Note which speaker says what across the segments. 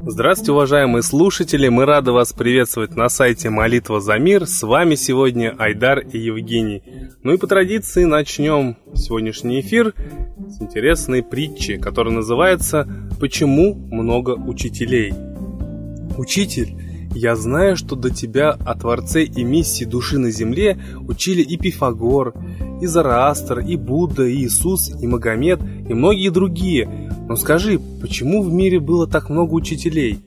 Speaker 1: Здравствуйте, уважаемые слушатели! Мы рады вас приветствовать на сайте Молитва за мир. С вами сегодня Айдар и Евгений. Ну и по традиции начнем сегодняшний эфир с интересной притчи, которая называется «Почему много учителей?». Учитель, я знаю, что до тебя о Творце и миссии души на земле учили и Пифагор, и Зараастр, и Будда, и Иисус, и Магомед, и многие другие – но скажи, почему в мире было так много учителей?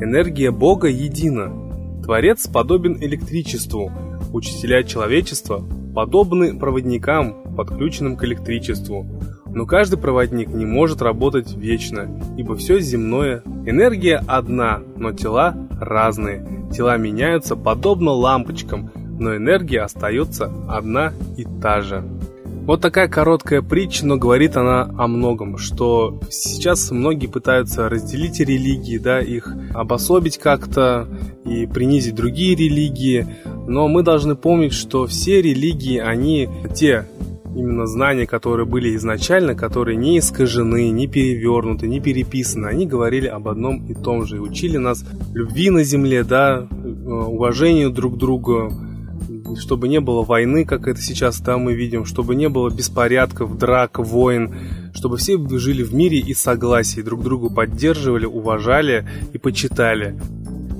Speaker 1: Энергия Бога едина. Творец подобен электричеству. Учителя человечества подобны проводникам, подключенным к электричеству. Но каждый проводник не может работать вечно, ибо все земное. Энергия одна, но тела разные. Тела меняются подобно лампочкам, но энергия остается одна и та же. Вот такая короткая притча, но говорит она о многом, что сейчас многие пытаются разделить религии, да, их обособить как-то и принизить другие религии, но мы должны помнить, что все религии, они те именно знания, которые были изначально, которые не искажены, не перевернуты, не переписаны, они говорили об одном и том же и учили нас любви на земле, да, э, уважению друг к другу, чтобы не было войны, как это сейчас там мы видим, чтобы не было беспорядков, драк, войн, чтобы все жили в мире и согласии, друг другу поддерживали, уважали и почитали.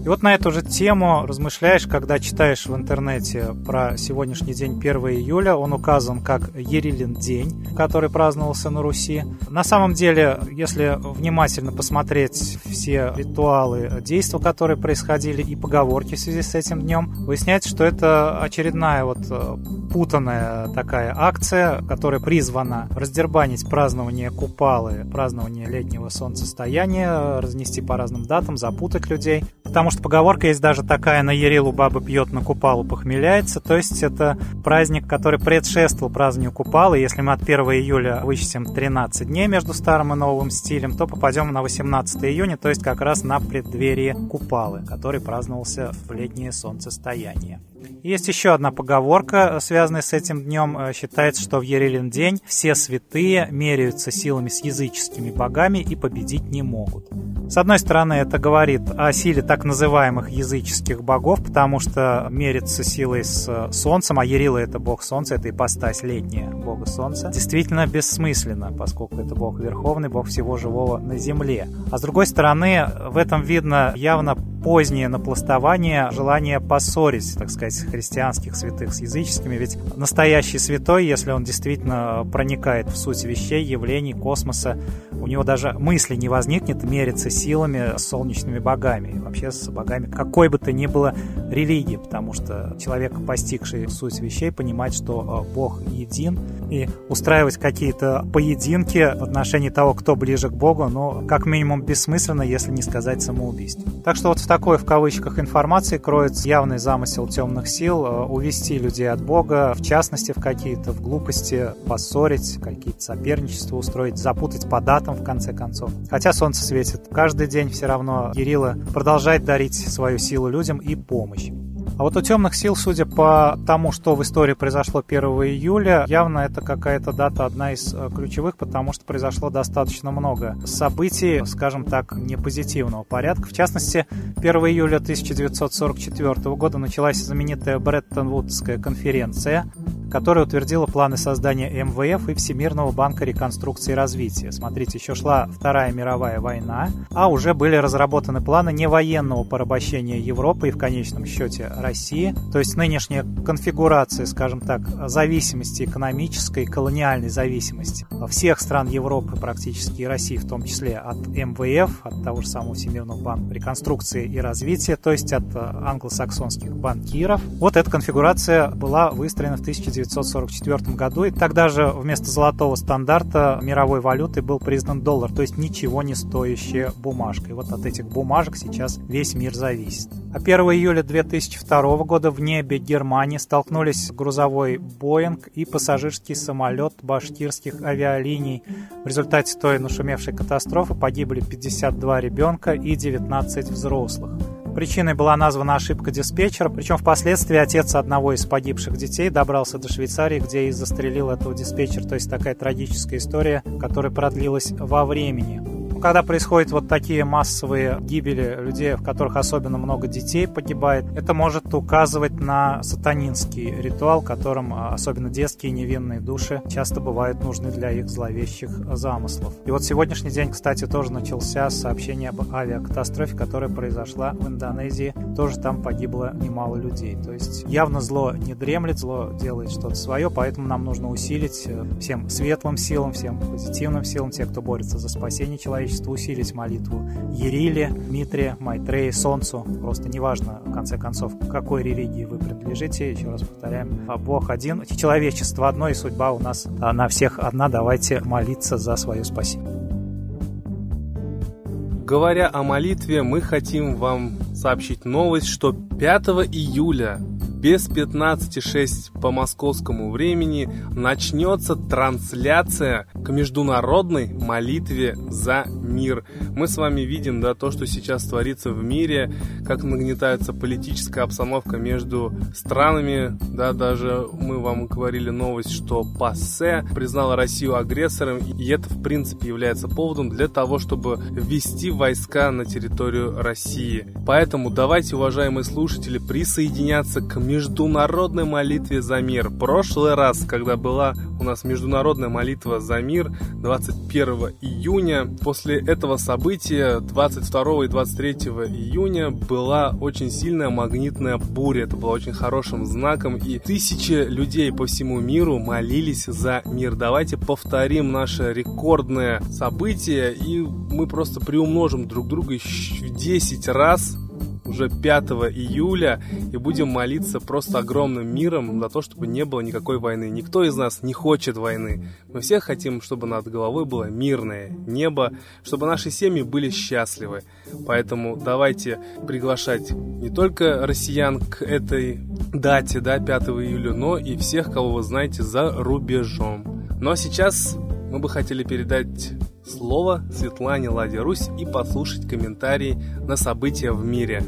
Speaker 2: И вот на эту же тему размышляешь, когда читаешь в интернете про сегодняшний день 1 июля. Он указан как Ерилин день, который праздновался на Руси. На самом деле, если внимательно посмотреть все ритуалы, действия, которые происходили и поговорки в связи с этим днем, выясняется, что это очередная вот э, путанная такая акция, которая призвана раздербанить празднование Купалы, празднование летнего солнцестояния, разнести по разным датам, запутать людей. Потому что поговорка есть даже такая «на Ерилу баба пьет, на Купалу похмеляется». То есть это праздник, который предшествовал празднованию Купалы. Если мы от 1 июля вычтем 13 дней между старым и новым стилем, то попадем на 18 июня, то есть как раз на преддверие Купалы, который праздновался в летнее солнцестояние. Есть еще одна поговорка, связанная с этим днем. Э, считается, что в Ерилин день все святые меряются силами с языческими богами и победить не могут. С одной стороны, это говорит о силе так называемых языческих богов, потому что мерится силой с солнцем, а Ерила это бог солнца, это ипостась летняя бога солнца, действительно бессмысленно, поскольку это бог верховный, бог всего живого на земле. А с другой стороны, в этом видно явно позднее напластование, желание поссорить, так сказать, христианских святых с языческими. Ведь настоящий святой, если он действительно проникает в суть вещей, явлений, космоса, у него даже мысли не возникнет мериться силами с солнечными богами, вообще с богами какой бы то ни было религии, потому что человек, постигший суть вещей, понимает, что э, Бог един, и устраивать какие-то поединки в отношении того, кто ближе к Богу, ну, как минимум бессмысленно, если не сказать самоубийство. Так что вот в такой, в кавычках, информации кроется явный замысел темных сил э, увести людей от Бога, в частности, в какие-то в глупости, поссорить, какие-то соперничества устроить, запутать по датам, в конце концов. Хотя солнце светит каждый день, все равно Кирилла продолжает дарить свою силу людям и помощь. А вот у темных сил, судя по тому, что в истории произошло 1 июля, явно это какая-то дата одна из э, ключевых, потому что произошло достаточно много событий, скажем так, не позитивного порядка. В частности, 1 июля 1944 года началась знаменитая Бреттон-Вудская конференция, которая утвердила планы создания МВФ и Всемирного банка реконструкции и развития. Смотрите, еще шла Вторая мировая война, а уже были разработаны планы не военного порабощения Европы и в конечном счете России. То есть нынешняя конфигурация, скажем так, зависимости экономической, колониальной зависимости всех стран Европы практически и России в том числе от МВФ, от того же самого Всемирного банка реконструкции и развития, то есть от англосаксонских банкиров. Вот эта конфигурация была выстроена в 19 1944 году, и тогда же вместо золотого стандарта мировой валютой был признан доллар, то есть ничего не стоящая бумажка. И вот от этих бумажек сейчас весь мир зависит. А 1 июля 2002 года в небе Германии столкнулись грузовой Боинг и пассажирский самолет башкирских авиалиний. В результате той нашумевшей катастрофы погибли 52 ребенка и 19 взрослых. Причиной была названа ошибка диспетчера, причем впоследствии отец одного из погибших детей добрался до Швейцарии, где и застрелил этого диспетчера. То есть такая трагическая история, которая продлилась во времени когда происходят вот такие массовые гибели людей, в которых особенно много детей погибает, это может указывать на сатанинский ритуал, которым а, особенно детские невинные души часто бывают нужны для их зловещих замыслов. И вот сегодняшний день, кстати, тоже начался с сообщения об авиакатастрофе, которая произошла в Индонезии. Тоже там погибло немало людей. То есть явно зло не дремлет, зло делает что-то свое, поэтому нам нужно усилить э, всем светлым силам, всем позитивным силам, тех, кто борется за спасение человечества, человечества усилить молитву Ериле, Митре, Майтреи, Солнцу. Просто неважно, в конце концов, к какой религии вы принадлежите. Еще раз повторяем, а Бог один, человечество одно, и судьба у нас на всех одна. Давайте молиться за свое спасение.
Speaker 1: Говоря о молитве, мы хотим вам сообщить новость, что 5 июля без 15.06 по московскому времени начнется трансляция к международной молитве за мир. Мы с вами видим, да, то, что сейчас творится в мире, как нагнетается политическая обстановка между странами, да, даже мы вам говорили новость, что ПАСЕ признала Россию агрессором, и это, в принципе, является поводом для того, чтобы ввести войска на территорию России. Поэтому давайте, уважаемые слушатели, присоединяться к международной молитве за мир. Прошлый раз, когда была у нас международная молитва за мир 21 июня, после этого события 22 и 23 июня была очень сильная магнитная буря. Это было очень хорошим знаком, и тысячи людей по всему миру молились за мир. Давайте повторим наше рекордное событие, и мы просто приумножим друг друга в 10 раз уже 5 июля и будем молиться просто огромным миром за то, чтобы не было никакой войны. Никто из нас не хочет войны. Мы все хотим, чтобы над головой было мирное небо, чтобы наши семьи были счастливы. Поэтому давайте приглашать не только россиян к этой дате, да, 5 июля, но и всех, кого вы знаете за рубежом. А сейчас мы бы хотели передать слово Светлане Ладе Русь и послушать комментарии на события в мире.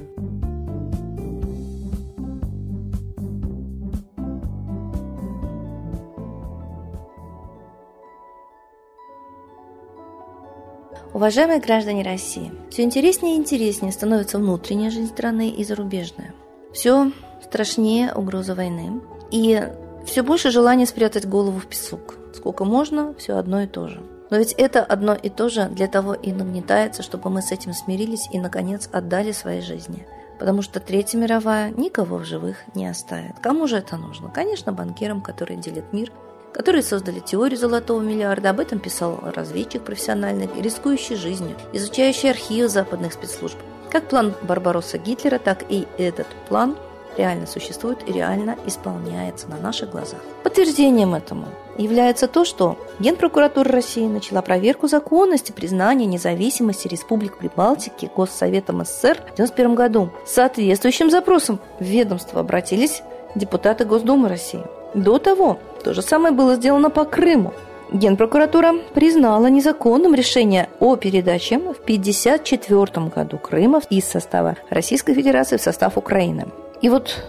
Speaker 3: Уважаемые граждане России, все интереснее и интереснее становится внутренняя жизнь страны и зарубежная. Все страшнее угроза войны и все больше желания спрятать голову в песок. Сколько можно, все одно и то же. Но ведь это одно и то же для того и нагнетается, чтобы мы с этим смирились и, наконец, отдали свои жизни. Потому что Третья мировая никого в живых не оставит. Кому же это нужно? Конечно, банкирам, которые делят мир – которые создали теорию золотого миллиарда. Об этом писал разведчик профессиональный, рискующий жизнью, изучающий архивы западных спецслужб. Как план Барбаросса Гитлера, так и этот план реально существует и реально исполняется на наших глазах. Подтверждением этому является то, что Генпрокуратура России начала проверку законности признания независимости Республик Прибалтики Госсоветом СССР в 1991 году. С соответствующим запросом в ведомство обратились депутаты Госдумы России. До того то же самое было сделано по Крыму. Генпрокуратура признала незаконным решение о передаче в 1954 году Крыма из состава Российской Федерации в состав Украины. И вот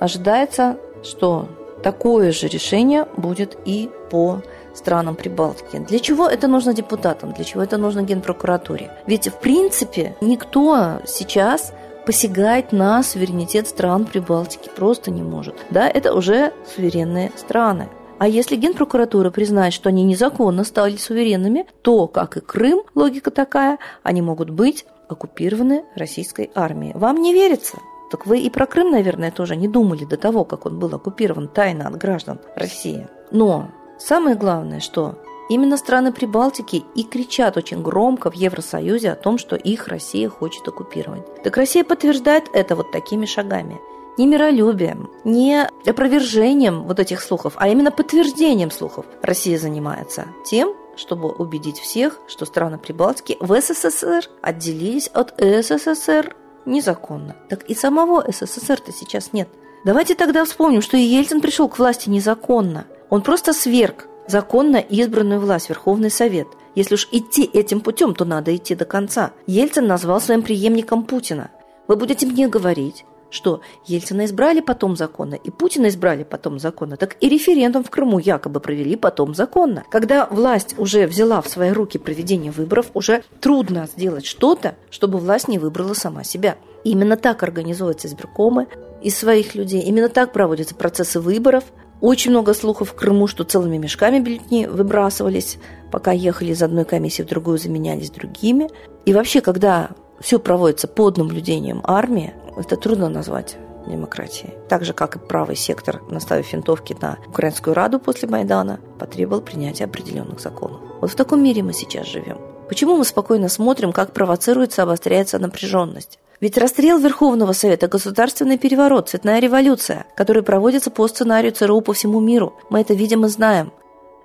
Speaker 3: ожидается, что такое же решение будет и по странам Прибалтики. Для чего это нужно депутатам? Для чего это нужно Генпрокуратуре? Ведь, в принципе, никто сейчас посягать на суверенитет стран Прибалтики просто не может. Да, это уже суверенные страны. А если Генпрокуратура признает, что они незаконно стали суверенными, то, как и Крым, логика такая, они могут быть оккупированы российской армией. Вам не верится? Так вы и про Крым, наверное, тоже не думали до того, как он был оккупирован тайно от граждан России. Но самое главное, что Именно страны Прибалтики и кричат очень громко в Евросоюзе о том, что их Россия хочет оккупировать. Так Россия подтверждает это вот такими шагами. Не миролюбием, не опровержением вот этих слухов, а именно подтверждением слухов Россия занимается тем, чтобы убедить всех, что страны Прибалтики в СССР отделились от СССР незаконно. Так и самого СССР-то сейчас нет. Давайте тогда вспомним, что и Ельцин пришел к власти незаконно. Он просто сверг законно избранную власть Верховный Совет. Если уж идти этим путем, то надо идти до конца. Ельцин назвал своим преемником Путина. Вы будете мне говорить, что Ельцина избрали потом законно, и Путина избрали потом законно, так и референдум в Крыму якобы провели потом законно. Когда власть уже взяла в свои руки проведение выборов, уже трудно сделать что-то, чтобы власть не выбрала сама себя. именно так организуются избиркомы из своих людей, именно так проводятся процессы выборов. Очень много слухов в Крыму, что целыми мешками бюллетени выбрасывались, пока ехали из одной комиссии в другую, заменялись другими. И вообще, когда все проводится под наблюдением армии, это трудно назвать демократией. Так же, как и правый сектор, наставив винтовки на Украинскую Раду после Майдана, потребовал принятия определенных законов. Вот в таком мире мы сейчас живем. Почему мы спокойно смотрим, как провоцируется, обостряется напряженность? Ведь расстрел Верховного Совета – государственный переворот, цветная революция, который проводится по сценарию ЦРУ по всему миру. Мы это видим и знаем.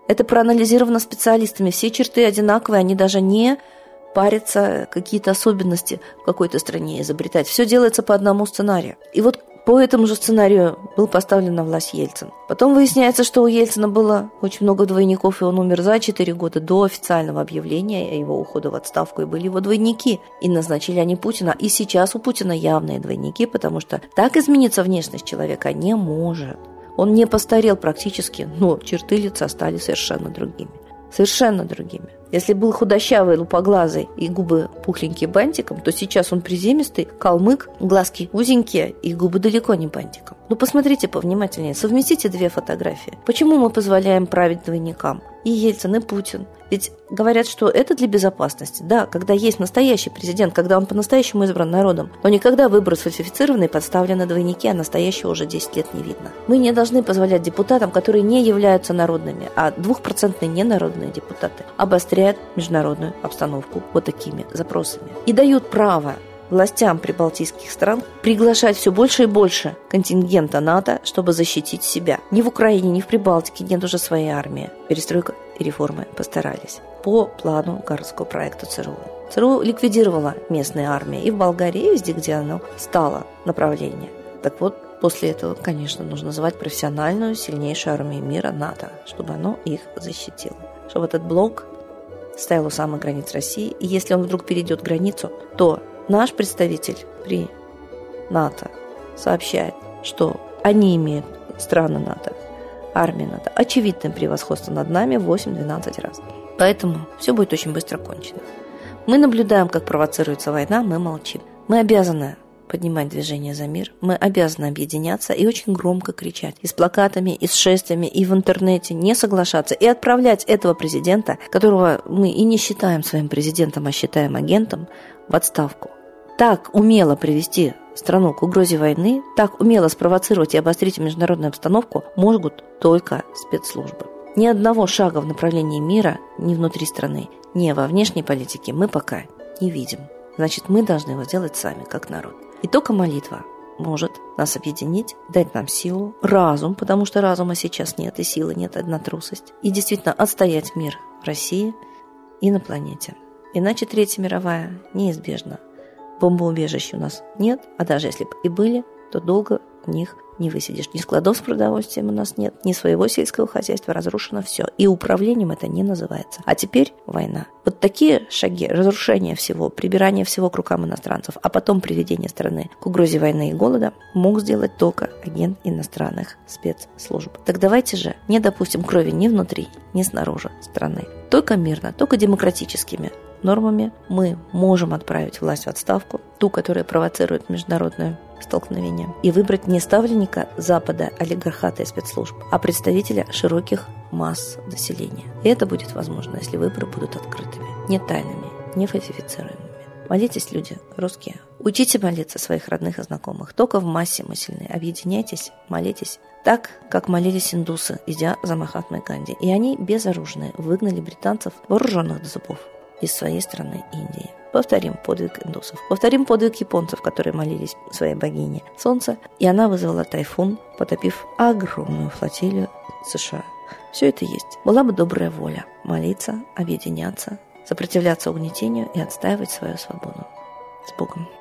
Speaker 3: Это проанализировано специалистами. Все черты одинаковые, они даже не париться, какие-то особенности в какой-то стране изобретать. Все делается по одному сценарию. И вот по этому же сценарию был поставлен на власть Ельцин. Потом выясняется, что у Ельцина было очень много двойников, и он умер за 4 года до официального объявления его ухода в отставку, и были его двойники. И назначили они Путина. И сейчас у Путина явные двойники, потому что так измениться внешность человека не может. Он не постарел практически, но черты лица стали совершенно другими совершенно другими. Если был худощавый, лупоглазый и губы пухленькие бантиком, то сейчас он приземистый, калмык, глазки узенькие и губы далеко не бантиком. Ну посмотрите повнимательнее, совместите две фотографии. Почему мы позволяем править двойникам? И Ельцин, и Путин. Ведь говорят, что это для безопасности. Да, когда есть настоящий президент, когда он по-настоящему избран народом. Но никогда выборы сфальсифицированы и подставлены двойники, а настоящего уже 10 лет не видно. Мы не должны позволять депутатам, которые не являются народными, а двухпроцентные ненародные депутаты, обостряют международную обстановку вот такими запросами. И дают право властям прибалтийских стран приглашать все больше и больше контингента НАТО, чтобы защитить себя. Ни в Украине, ни в Прибалтике нет уже своей армии. Перестройка и реформы постарались по плану городского проекта ЦРУ. ЦРУ ликвидировала местные армии и в Болгарии, и везде, где оно стало направление. Так вот, после этого, конечно, нужно звать профессиональную, сильнейшую армию мира НАТО, чтобы оно их защитило. Чтобы этот блок стоял у самых границ России, и если он вдруг перейдет границу, то Наш представитель при НАТО сообщает, что они имеют, страны НАТО, армия НАТО, очевидное превосходство над нами 8-12 раз. Поэтому все будет очень быстро кончено. Мы наблюдаем, как провоцируется война, мы молчим. Мы обязаны поднимать движение за мир, мы обязаны объединяться и очень громко кричать. И с плакатами, и с шествиями, и в интернете не соглашаться, и отправлять этого президента, которого мы и не считаем своим президентом, а считаем агентом, в отставку так умело привести страну к угрозе войны, так умело спровоцировать и обострить международную обстановку могут только спецслужбы. Ни одного шага в направлении мира ни внутри страны, ни во внешней политике мы пока не видим. Значит, мы должны его сделать сами, как народ. И только молитва может нас объединить, дать нам силу, разум, потому что разума сейчас нет, и силы нет, одна трусость. И действительно отстоять мир в России и на планете. Иначе Третья мировая неизбежна бомбоубежищ у нас нет, а даже если бы и были, то долго них не высидишь. Ни складов с продовольствием у нас нет, ни своего сельского хозяйства разрушено все. И управлением это не называется. А теперь война. Вот такие шаги, разрушение всего, прибирание всего к рукам иностранцев, а потом приведение страны к угрозе войны и голода мог сделать только агент иностранных спецслужб. Так давайте же не допустим крови ни внутри, ни снаружи страны. Только мирно, только демократическими нормами мы можем отправить власть в отставку, ту, которая провоцирует международное столкновение, и выбрать не ставленника Запада, олигархата и спецслужб, а представителя широких масс населения. И это будет возможно, если выборы будут открытыми, не тайными, не фальсифицируемыми. Молитесь, люди, русские. Учите молиться своих родных и знакомых. Только в массе мы сильны. Объединяйтесь, молитесь. Так, как молились индусы, идя за Махатмой Ганди. И они безоружные выгнали британцев, вооруженных до зубов, из своей страны Индии. Повторим подвиг индусов. Повторим подвиг японцев, которые молились своей богине Солнца. И она вызвала тайфун, потопив огромную флотилию США. Все это есть. Была бы добрая воля молиться, объединяться, сопротивляться угнетению и отстаивать свою свободу. С Богом!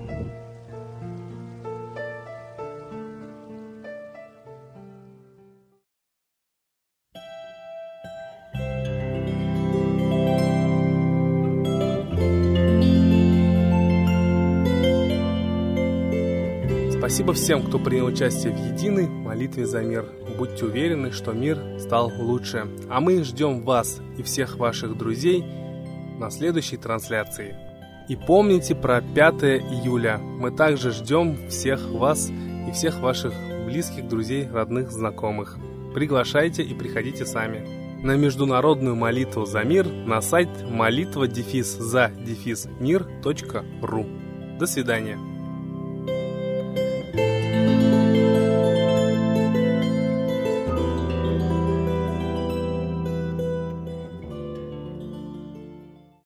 Speaker 1: Спасибо всем, кто принял участие в единой молитве за мир. Будьте уверены, что мир стал лучше. А мы ждем вас и всех ваших друзей на следующей трансляции. И помните про 5 июля. Мы также ждем всех вас и всех ваших близких, друзей, родных, знакомых. Приглашайте и приходите сами. На международную молитву за мир на сайт молитва дефис за дефис мир.ру. До свидания.